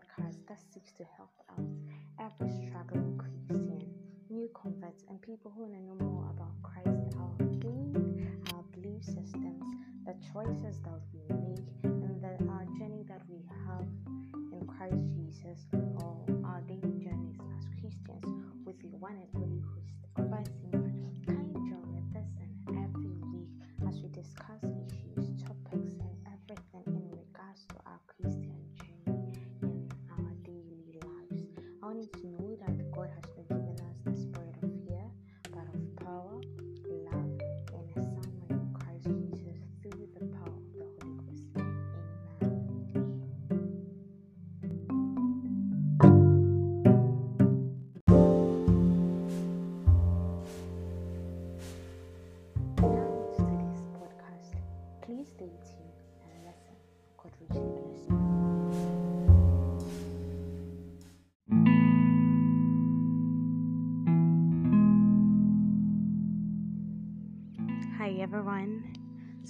podcast that seeks to help out every struggling Christian, new converts, and people who want to know more about Christ, our faith, our belief systems, the choices that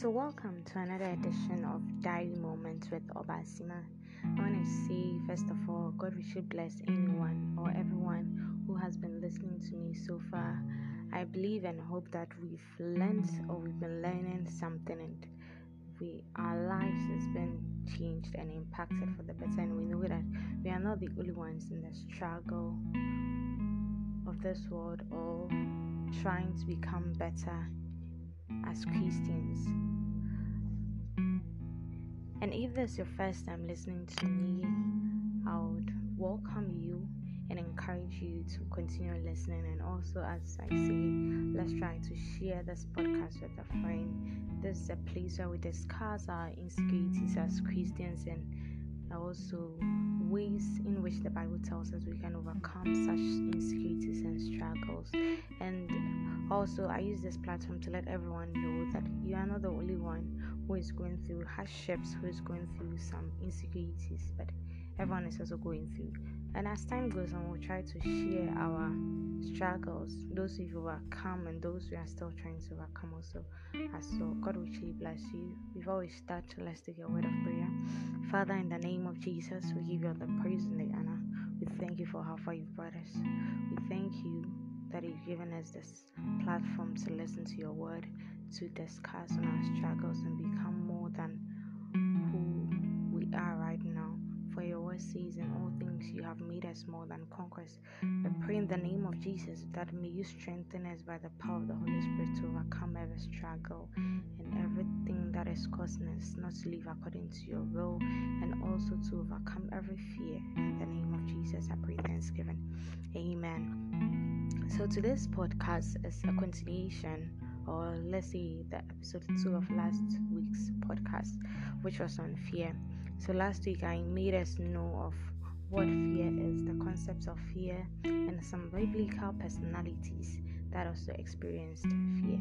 So welcome to another edition of Diary Moments with Obasima. I want to say first of all, God we should bless anyone or everyone who has been listening to me so far. I believe and hope that we've learned or we've been learning something and we our lives has been changed and impacted for the better and we know that we are not the only ones in the struggle of this world or trying to become better as Christians. And if this is your first time listening to me, I would welcome you and encourage you to continue listening. And also, as I say, let's try to share this podcast with a friend. This is a place where we discuss our insecurities as Christians and also ways in which the Bible tells us we can overcome such insecurities and struggles. And also, I use this platform to let everyone know that you are not the only one who is going through hardships, who is going through some insecurities, but everyone is also going through. And as time goes on, we'll try to share our struggles, those we've overcome and those we are still trying to overcome also. As so, God will truly bless you. Before we start, let's take a word of prayer. Father, in the name of Jesus, we give you all the praise and the honor. We thank you for how far you've brought us. We thank you that you've given us this platform to listen to your word, to discuss on our struggles and become more than who we are right now. For your word says, in all things you have made us more than conquerors. I pray in the name of Jesus that may you strengthen us by the power of the Holy Spirit to overcome every struggle and everything that is causing us not to live according to your will, and also to overcome every fear. In the name of Jesus, I pray thanksgiving. Amen. So today's podcast is a continuation, or let's say the episode two of last week's podcast, which was on fear. So last week I made us know of what fear is, the concepts of fear, and some biblical personalities that also experienced fear.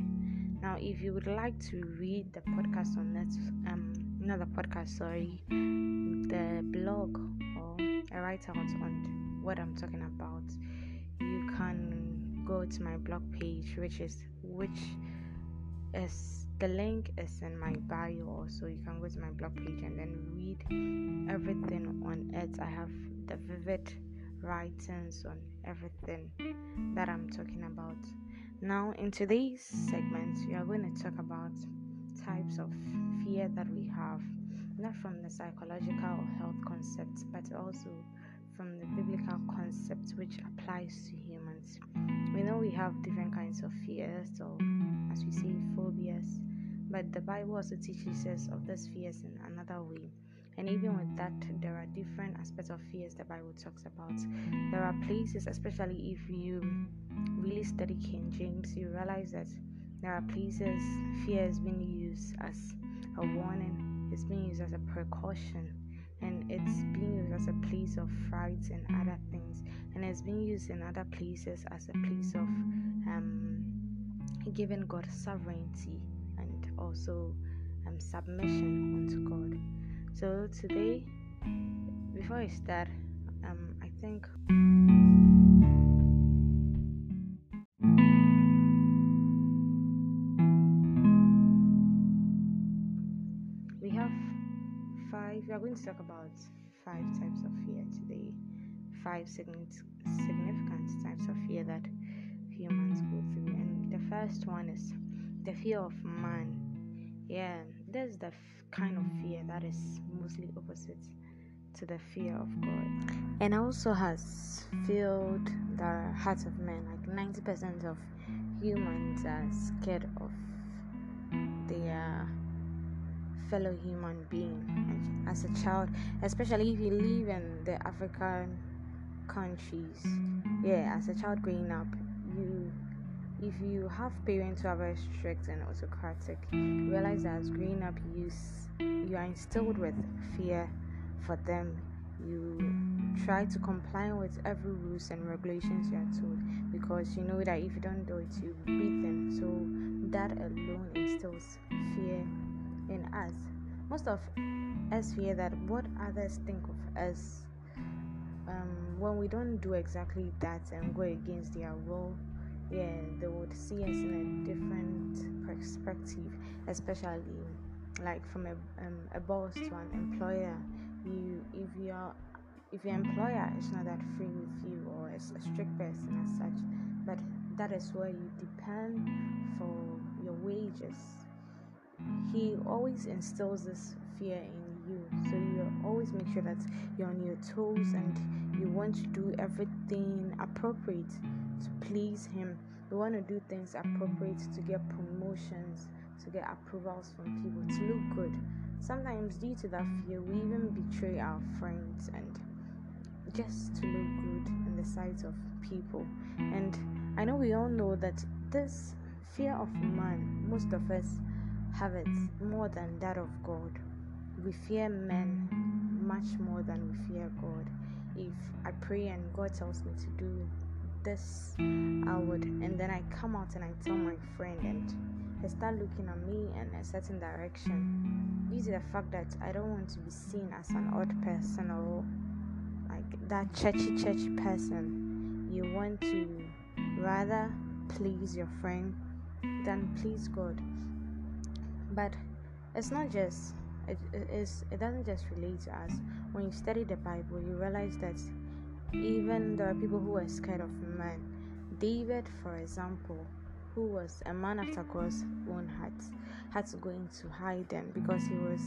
Now, if you would like to read the podcast on that, um, not the podcast, sorry, the blog or a write out on what I'm talking about, you can go to my blog page, which is which is the link is in my bio also. You can go to my blog page and then read everything on it. I have the vivid writings on everything that i'm talking about. Now in today's segment we are going to talk about types of fear that we have not from the psychological or health concepts but also from the biblical concept which applies to we know we have different kinds of fears or as we say phobias. But the bible also teaches us of those fears in another way. And even with that there are different aspects of fears the bible talks about. There are places especially if you really study king james you realize that there are places fear is being used as a warning it's being used as a precaution and it's being used as a place of fright and other things. And it's being used in other places as a place of um, giving god sovereignty and also um, submission unto god. So today before i start um, i think we are going to talk about five types of fear today. Five significant types of fear that humans go through. And the first one is the fear of man. Yeah, there's the f- kind of fear that is mostly opposite to the fear of God. And also has filled the hearts of men. Like 90% of humans are scared of their fellow human being as a child, especially if you live in the African countries. Yeah, as a child growing up, you if you have parents who are very strict and autocratic, realize that as growing up you you are instilled with fear for them. You try to comply with every rules and regulations you are told because you know that if you don't do it, you beat them. So that alone instills fear in us. Most of us fear that what others think of us um, when we don't do exactly that and go against their will. Yeah, they would see us in a different perspective, especially like from a, um, a boss to an employer. You, if your if your employer is not that free with you or is a strict person as such, but that is where you depend for your wages he always instills this fear in you. So you always make sure that you're on your toes and you want to do everything appropriate to please him. You want to do things appropriate to get promotions, to get approvals from people, to look good. Sometimes, due to that fear, we even betray our friends and just to look good in the sight of people. And I know we all know that this fear of man, most of us have it more than that of God. We fear men much more than we fear God. If I pray and God tells me to do this, I would, and then I come out and I tell my friend, and they start looking at me in a certain direction due to the fact that I don't want to be seen as an odd person or like that churchy, churchy person. You want to rather please your friend than please God but it's not just it, it is it doesn't just relate to us. When you study the bible you realize that even there are people who are scared of men david for example who was a man after god's own heart had to go into hiding because he was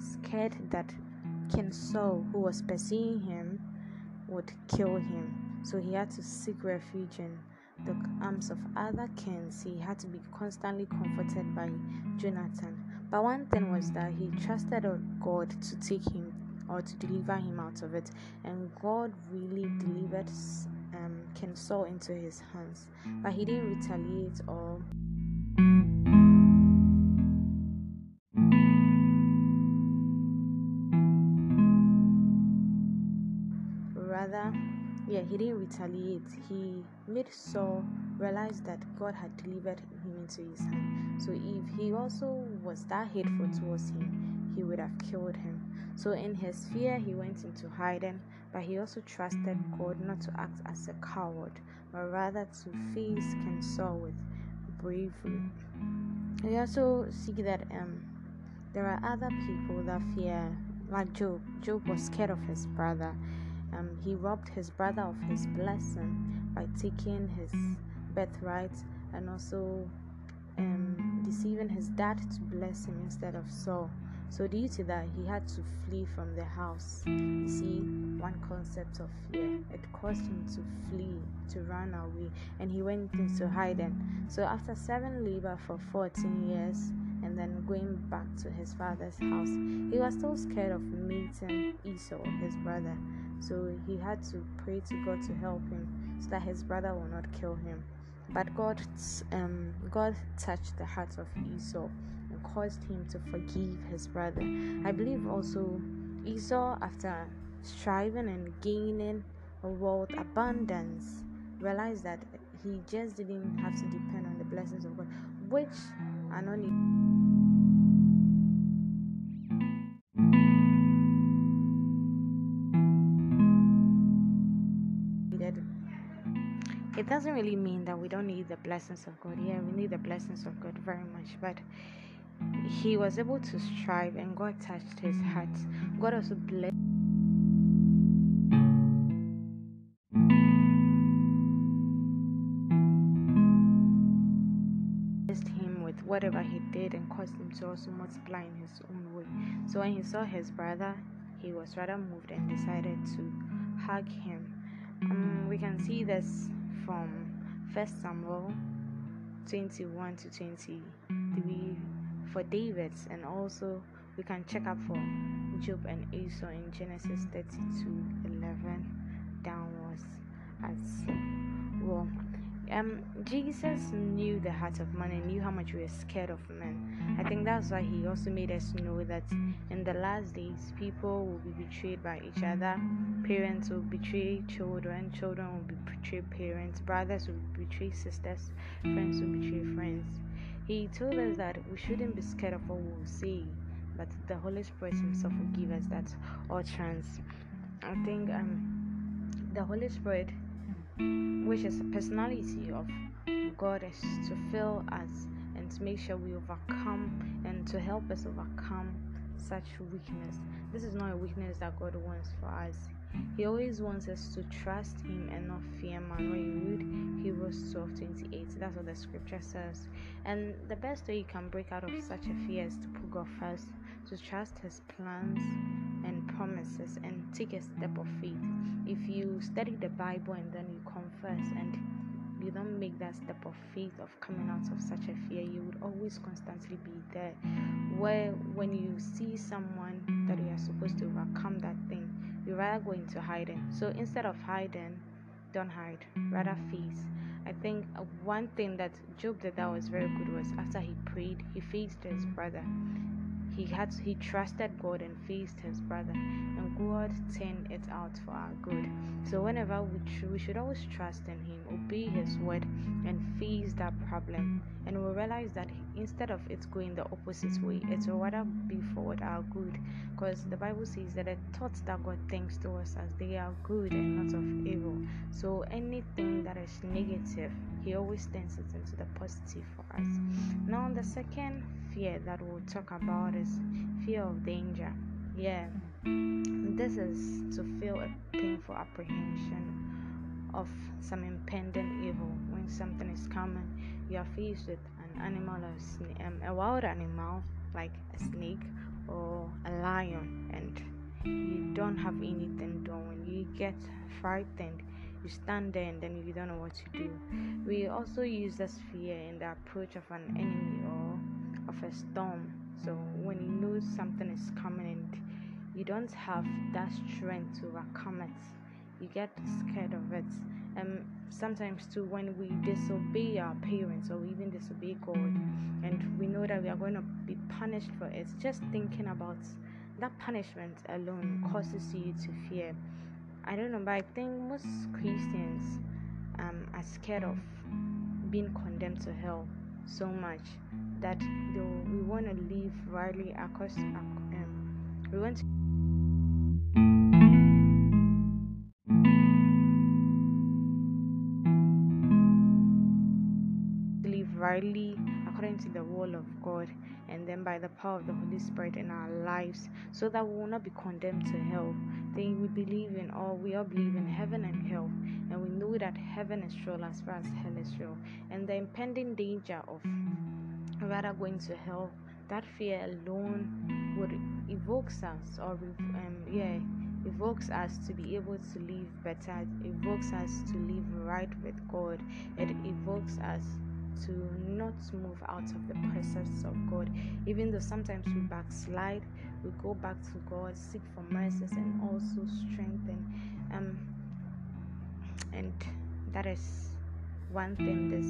scared that king saul who was pursuing him would kill him. So he had to seek refuge in the arms of other kings, he had to be constantly comforted by Jonathan. But one thing was that he trusted God to take him or to deliver him out of it, and God really delivered um, King Saul into his hands. But he didn't retaliate or he didn't retaliate. He made Saul realize that God had delivered him into his hand. So if he also was that hateful towards him, he would have killed him. So in his fear, he went into hiding, but he also trusted God not to act as a coward, but rather to face King Saul with bravery. We also see that um, there are other people that fear, like Job. Job was scared of his brother um, he robbed his brother of his blessing by taking his birthright and also um, deceiving his dad to bless him instead of Saul. So, due to that, he had to flee from the house. You see, one concept of fear it caused him to flee, to run away, and he went into hiding. So, after seven labor for 14 years, and then going back to his father's house, he was still scared of meeting Esau, his brother. So he had to pray to God to help him so that his brother will not kill him. But God, um, God touched the heart of Esau and caused him to forgive his brother. I believe also Esau, after striving and gaining a world abundance, realized that he just didn't have to depend on the blessings of God, which are not. doesn't really mean that we don't need the blessings of God. Yeah, we need the blessings of God very much, but he was able to strive and God touched his heart. God also blessed. him with whatever he did and caused him to also multiply in his own way. So when he saw his brother, he was rather moved and decided to hug him. Um, we can see this from First Samuel 21 to 23 for David, and also we can check up for Job and Esau in Genesis 32 11 downwards as well. Um, Jesus knew the heart of man and knew how much we are scared of men. I think that's why he also made us know that in the last days, people will be betrayed by each other. Parents will betray children, children will betray parents, brothers will betray sisters, friends will betray friends. He told us that we shouldn't be scared of what we will say, but the Holy Spirit Himself will give us that utterance. I think um, the Holy Spirit which is a personality of God is to fill us and to make sure we overcome and to help us overcome such weakness. This is not a weakness that God wants for us. He always wants us to trust Him and not fear man. When you read Hebrews 12 28, that's what the scripture says. And the best way you can break out of such a fear is to put God first, to trust His plans promises, and take a step of faith. If you study the Bible and then you confess and you don't make that step of faith of coming out of such a fear, you would always constantly be there. Where when you see someone that you are supposed to overcome that thing, you rather go into hiding. So instead of hiding, don't hide, rather face. I think uh, one thing that Job did that was very good was after he prayed, he faced his brother he had he trusted God and faced his brother, and God turned it out for our good. So whenever we tr- we should always trust in Him, obey His word, and face that problem, and we'll realize that instead of it going the opposite way, it will rather be for our good, because the Bible says that the thoughts that God thinks towards us as they are good and not of evil. So anything that is negative, He always turns it into the positive for us. Now the second fear that we'll talk about is fear of danger. Yeah, this is to feel a painful apprehension of some impending evil. When something is coming, you are faced with an animal, a, um, a wild animal like a snake or a lion, and you don't have anything doing. You get frightened you stand there and then you don't know what to do. We also use this fear in the approach of an enemy or of a storm. So when you know something is coming and you don't have that strength to overcome it, you get scared of it. And um, sometimes too, when we disobey our parents or even disobey God, and we know that we are going to be punished for it, just thinking about that punishment alone causes you to fear. I don't know, but I think most Christians um, are scared of being condemned to hell so much that we want to live rightly across um, we want to live rightly according to the will of God and then by the power of the Holy Spirit in our lives so that we will not be condemned to hell. Then we believe in all we all believe in heaven and hell and we know that heaven is real as far as hell is real. And the impending danger of rather going to hell that fear alone would evokes us or um, yeah evokes us to be able to live better. It evokes us to live right with god. It evokes us to not move out of the presence of god even though sometimes we backslide we go back to god seek for mercies and also strengthen um and that is one thing this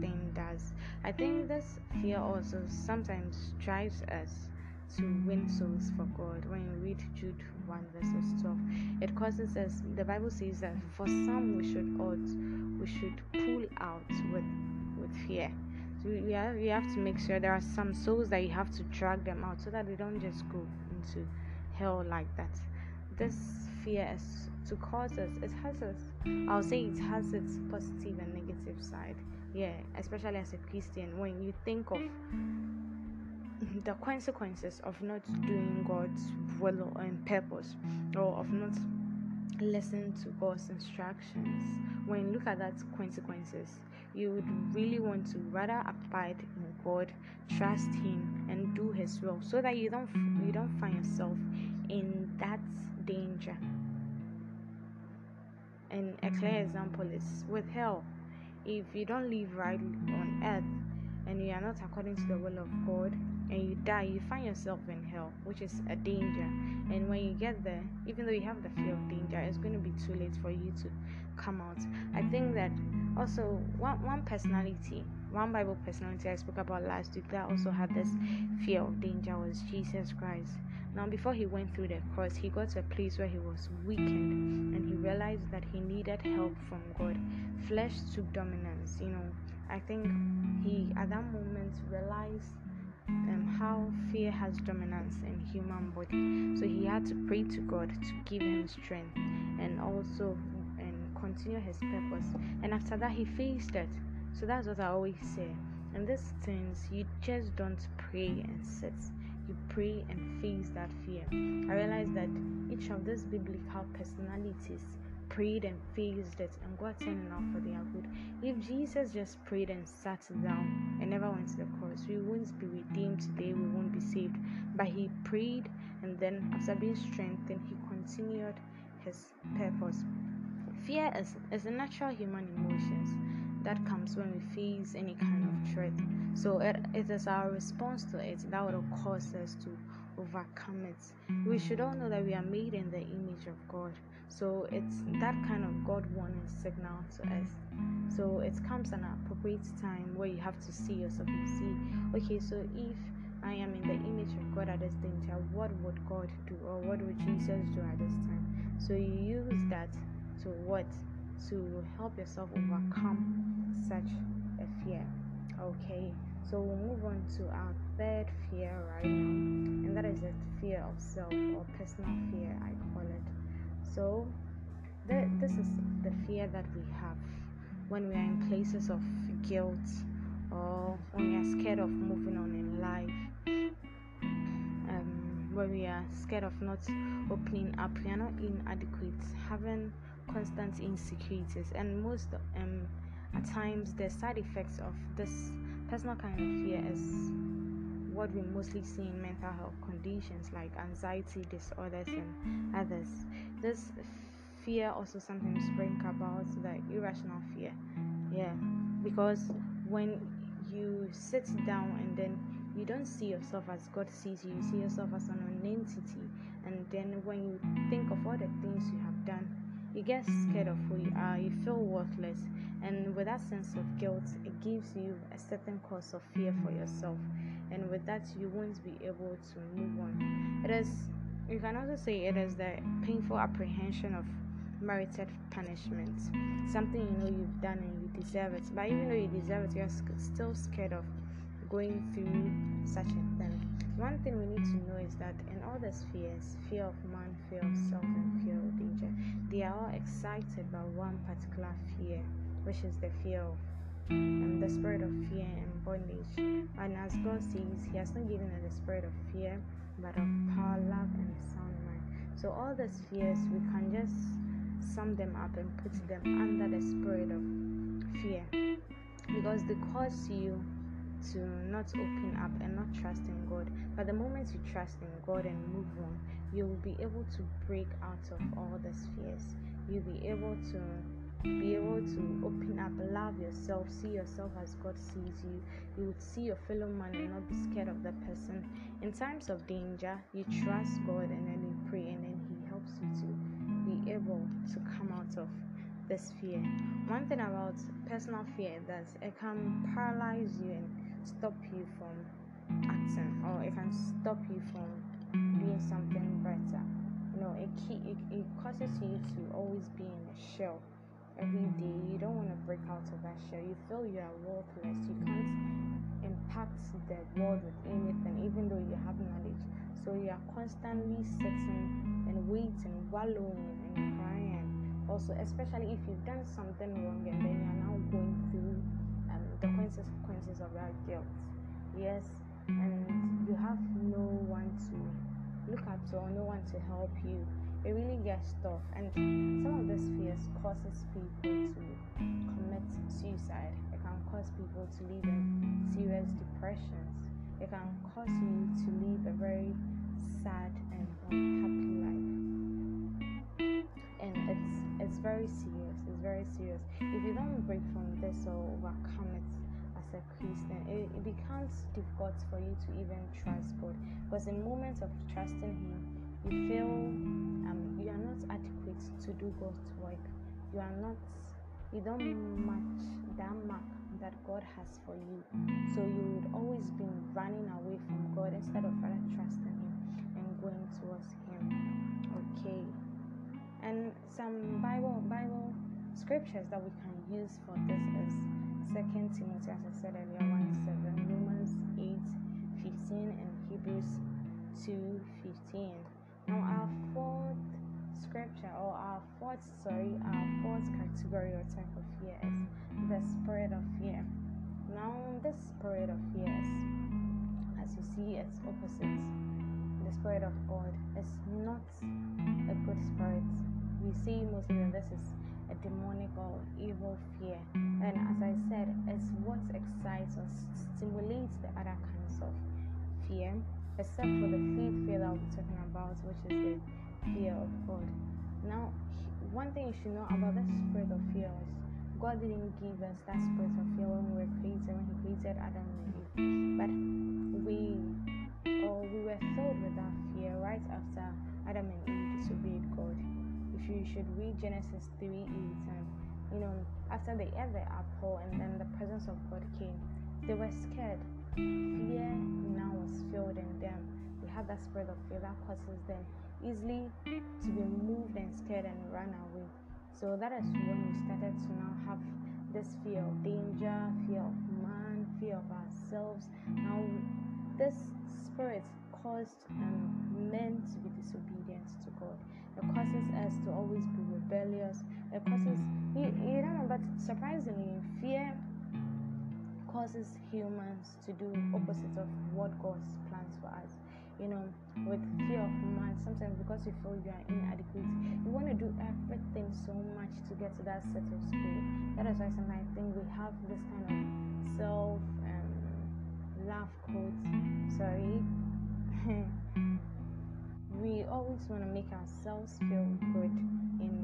thing does. I think this fear also sometimes drives us to win souls for God. When you read Jude 1 verses 12, it causes us, the Bible says that for some we should ought, we should pull out with, with fear. So we have, we have to make sure there are some souls that you have to drag them out so that they don't just go into hell like that. This fear is to cause us. It has us. I'll say it has its positive and negative side. Yeah, especially as a Christian, when you think of the consequences of not doing God's will and purpose, or of not listen to God's instructions, when you look at that consequences, you would really want to rather abide in God, trust Him, and do His will, so that you don't you don't find yourself in that danger. And a clear example is with hell. If you don't live right on earth and you are not according to the will of God, and you die, you find yourself in hell, which is a danger. And when you get there, even though you have the fear of danger, it's going to be too late for you to come out. I think that also one one personality, one Bible personality I spoke about last week that also had this fear of danger was Jesus Christ. Now, before he went through the cross, he got to a place where he was weakened and he realized that he needed help from God. Flesh took dominance, you know. I think he at that moment realized um, how fear has dominance in human body. So he had to pray to God to give him strength and also and continue his purpose. And after that, he faced it. So that's what I always say. In these things, you just don't pray and sit. You pray and face that fear. I realized that each of these biblical personalities prayed and faced it and God turned out for their good. If Jesus just prayed and sat down and never went to the cross, we wouldn't be redeemed today, we won't be saved. But he prayed and then after being strengthened, he continued his purpose. Fear is, is a natural human emotion that comes when we face any kind of threat. So it, it is our response to it that will cause us to overcome it. We should all know that we are made in the image of God. So it's that kind of God warning signal to us. So it comes an appropriate time where you have to see yourself and see, okay, so if I am in the image of God at this danger, what would God do or what would Jesus do at this time? So you use that to what? To help yourself overcome such a fear. Okay, so we'll move on to our third fear right now, and that is the fear of self or personal fear, I call it. So, th- this is the fear that we have when we are in places of guilt or when we are scared of moving on in life. Um, when we are scared of not opening up, we are not inadequate, having constant insecurities, and most um, at times the side effects of this personal kind of fear is what we mostly see in mental health conditions like anxiety disorders and others. This fear also sometimes bring about the irrational fear. Yeah, because when you sit down and then you don't see yourself as God sees you, you see yourself as an entity, and then when you think of all the things you have done, you get scared of who you are, you feel worthless, and with that sense of guilt, it gives you a certain cause of fear for yourself, and with that, you won't be able to move on. It is, you can also say, it is the painful apprehension of merited punishment, something you know you've done and you deserve it, but even though you deserve it, you're still scared of going through such a thing. One thing we need to know is that in all these fears, fear of man, fear of self, and fear of danger, they are all excited by one particular fear, which is the fear of um, the spirit of fear and bondage. And as God says, He has not given us the spirit of fear, but of power, love, and sound mind. So all these fears, we can just sum them up and put them under the spirit of fear because they cause you to not open up and not trust in God. But the moment you trust in God and move on, you will be able to break out of all these fears. You'll be able to be able to open up, love yourself, see yourself as God sees you. You would see your fellow man and not be scared of that person. In times of danger, you trust God and then you pray, and then He helps you to be able to come out of this fear. One thing about personal fear that it can paralyze you and stop you from acting, or it can stop you from doing something better. You know, it, it, it causes you to always be in a shell every day. You don't want to break out of that shell. You feel you are worthless. You can't impact the world with anything, even though you have knowledge. So you are constantly sitting and waiting, wallowing and crying. Also, especially if you've done something wrong and then you are now going through the consequences of that guilt. Yes, and you have no one to look up to or no one to help you. it really gets tough. And some of these fears causes people to commit suicide. It can cause people to live in serious depressions. It can cause you to live a very sad and unhappy life. And it's it's very serious. Very serious. If you don't break from this or overcome it as a Christian, it, it becomes difficult for you to even trust God. Because in moments of trusting Him, you feel um, you are not adequate to do God's work. You are not, you don't match that mark that God has for you. So you would always be running away from God instead of rather trusting Him and going towards Him. Okay. And some Bible Bible scriptures that we can use for this is Second Timothy, as I said earlier, 1 7, Romans 8 15, and Hebrews 2 15. Now, our fourth scripture, or our fourth, sorry, our fourth category or type of fear is the spirit of fear. Now, this spirit of fear is, as you see, it's opposite. The spirit of God is not a good spirit. We see mostly that this is a demonic or evil fear. And as I said, it's what excites or stimulates the other kinds of fear except for the faith fear that I'll be talking about, which is the fear of God. Now, one thing you should know about the spirit of fear is God didn't give us that spirit of fear when we were created, when He created Adam and Eve, but we or we were filled with that fear right after Adam and Eve disobeyed God. You should read Genesis 3 8 and you know, after they ate the apple and then the presence of God came, they were scared. Fear now was filled in them. They had that spirit of fear that causes them easily to be moved and scared and run away. So that is when we started to now have this fear of danger, fear of man, fear of ourselves. Now, this spirit caused um, men to be disobedient to God. It causes us to always be rebellious. It causes, you, you don't know, but surprisingly, fear causes humans to do opposite of what God's plans for us. You know, with fear of man, sometimes because you feel you are inadequate, you want to do everything so much to get to that set of school. That is why sometimes I think we have this kind of self um, love quotes. Sorry. we always want to make ourselves feel good in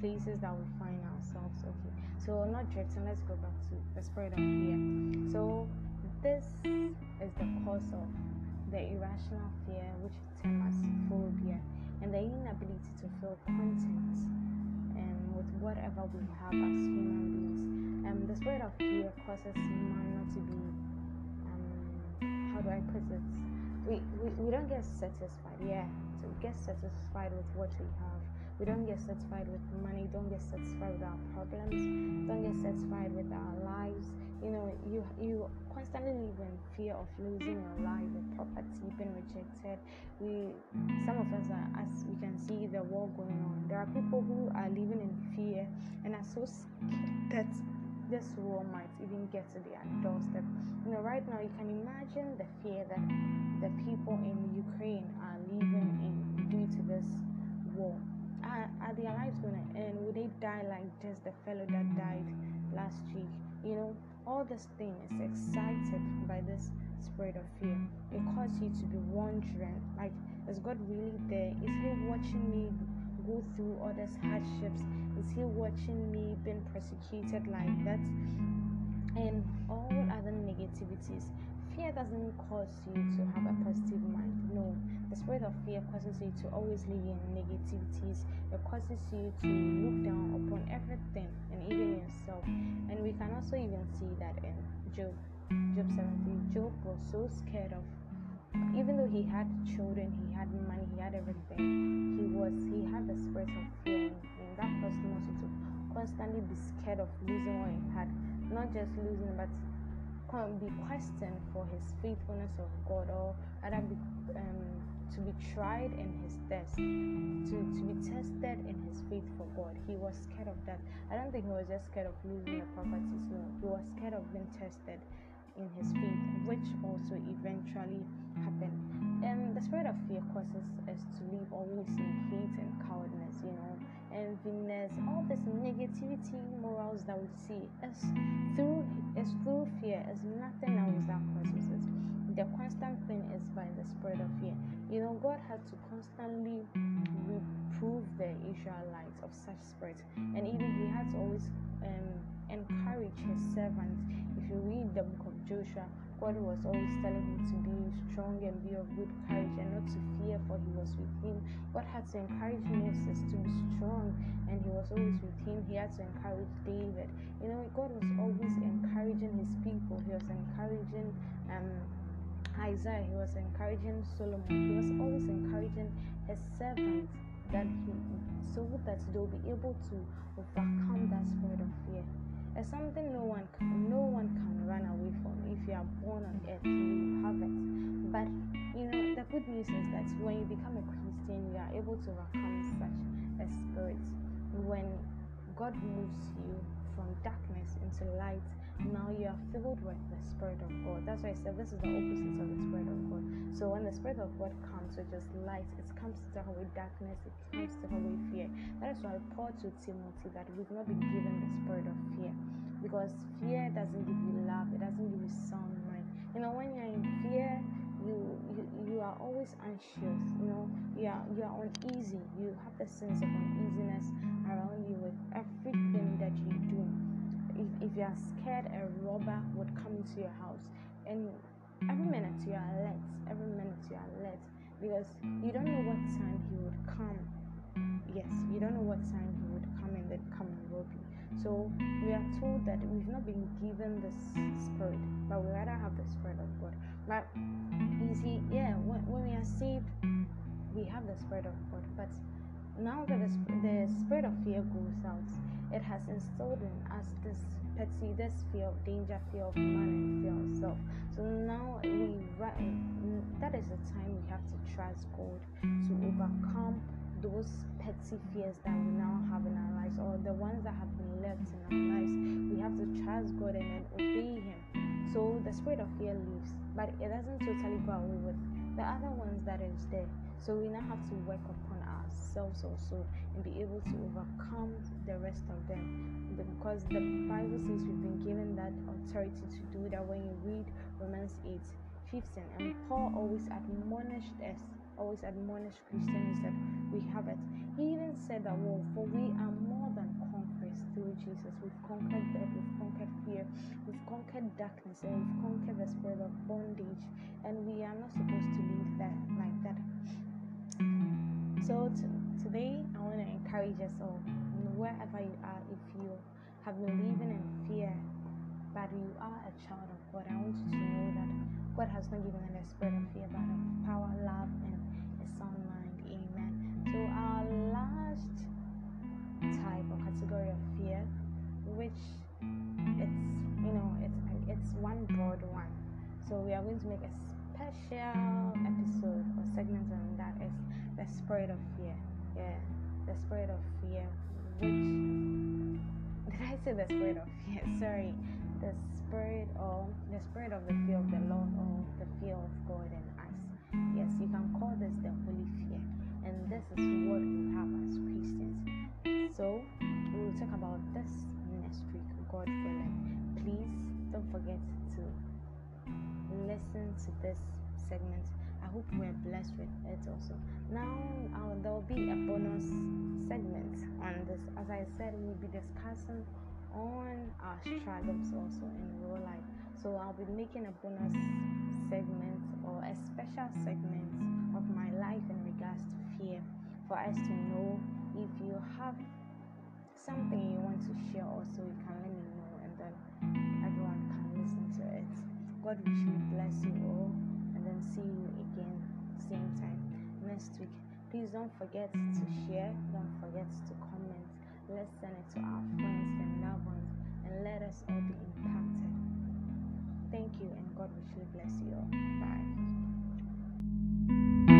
places that we find ourselves okay. So not drifting let's go back to the spirit of fear so this is the cause of the irrational fear which as phobia and the inability to feel content um, with whatever we have as human beings. Um, the spirit of fear causes man not to be um, how do i put it we, we, we don't get satisfied yeah so we get satisfied with what we have we don't get satisfied with money, don't get satisfied with our problems, don't get satisfied with our lives. You know, you you constantly live in fear of losing your life, your property being rejected. We some of us are as we can see the war going on. There are people who are living in fear and are so scared that this war might even get to their doorstep. Mm. You know, right now you can imagine the fear that the people in Ukraine are living in due to this war are, are their lives going to end? Will they die like just the fellow that died last week? You know, all this thing is excited by this spirit of fear. It causes you to be wondering, like, is God really there? Is He watching me go through these hardships? Is He watching me being persecuted like that? And all other negativities fear doesn't cause you to have a positive mind. No, the spirit of fear causes you to always live in negativities. It causes you to look down upon everything and even yourself. And we can also even see that in Job, Job 17. Job was so scared of even though he had children, he had money, he had everything, he was he had the spirit of fear and that him also to constantly be scared of losing what he had. Not just losing but be questioned for his faithfulness of God or rather be, um, to be tried in his test, to, to be tested in his faith for God. He was scared of that. I don't think he was just scared of losing the properties, no. He was scared of being tested. In his faith, which also eventually happened. And the spirit of fear causes us to live always in hate and cowardness, you know, enviness, all this negativity morals that we see is through is through fear, is nothing else that causes it. The constant thing is by the spirit of fear. You know, God had to constantly reprove the Israelites of such spirit, and even He had to always um, encourage His servants. If you read the book Joshua, God was always telling him to be strong and be of good courage and not to fear, for he was with him. God had to encourage Moses to be strong, and he was always with him. He had to encourage David. You know, God was always encouraging his people. He was encouraging um, Isaiah. He was encouraging Solomon. He was always encouraging his servants that he so that they'll be able to overcome that spirit of fear. It's something no one can, no one can run away from. If you are born on earth, you have it. But you know the good news is that when you become a Christian, you are able to overcome such a spirit. When God moves you from darkness into light, now you are filled with the Spirit of God. That's why I said this is the opposite of the Spirit of God. So when the Spirit of God comes, which is light, it comes to take away darkness, it comes to take away fear. That is why Paul told Timothy that we've not been given the spirit of fear. Because fear doesn't give you love, it doesn't give you sound mind. You know, when you're in fear, you, you you are always anxious, you know, you are you are uneasy, you have the sense of uneasiness around you with everything that you do. If, you are scared a robber would come into your house and every minute you are alert, every minute you are alert because you don't know what time he would come. Yes, you don't know what time he would come and then come and rob you. So we are told that we've not been given the spirit, but we rather have the spirit of God. But you see, yeah, when, when we are saved, we have the spirit of God. But now that the, spirit of fear goes out, it has instilled in us this petty, this fear of danger, fear of man, and fear of self. So now we that is the time we have to trust God to overcome those petty fears that we now have in our lives or the ones that have been left in our lives. We have to trust God and then obey Him. So the spirit of fear leaves, but it doesn't totally go away with the other ones that is there. So we now have to work upon ourselves also and be able to overcome the rest of them. Because the Bible says we've been given that authority to do that when you read Romans 8 15. And Paul always admonished us, always admonished Christians that we have it. He even said that, well, for we are more than conquerors through Jesus. We've conquered death, we've conquered fear, we've conquered darkness, and we've conquered the spirit of bondage. And we are not supposed to live that like that. So t- today, I want to encourage us all, wherever you are, if you have been living in fear, but you are a child of God, I want you to know that God has not given us a spirit of fear, but of power, love, and a sound mind. Amen. So our last type or category of fear, which it's you know it's it's one broad one. So we are going to make a special episode or segment on that is the spirit of fear. Yeah, the spirit of fear, which did I say the spirit of fear? Sorry the spirit or the spirit of the fear of the Lord or the fear of God in us. Yes, you can call this the holy fear. And this is what we have as Christians. So we will talk about this next week, God willing. Please don't forget to listen to this segment. I hope we're blessed with it also. Now uh, there will be a bonus segment on this. As I said, we'll be discussing on our struggles also in real life. So I'll be making a bonus segment or a special segment of my life in regards to fear for us to know if you have something you want to share also you can let me know and then God will bless you all and then see you again same time next week. Please don't forget to share, don't forget to comment Let's send it to our friends and loved ones and let us all be impacted. Thank you, and God richly bless you all. Bye.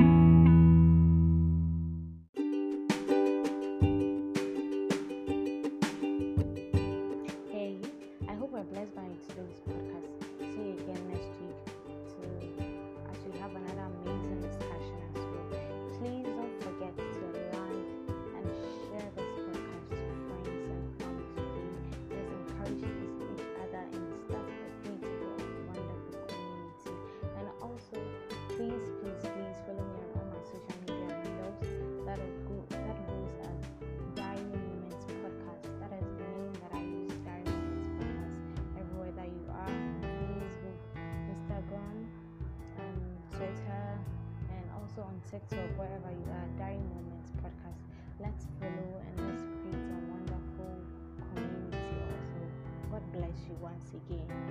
TikTok, wherever you are, Diary Moments Podcast. Let's follow and let's create a wonderful community also. God bless you once again.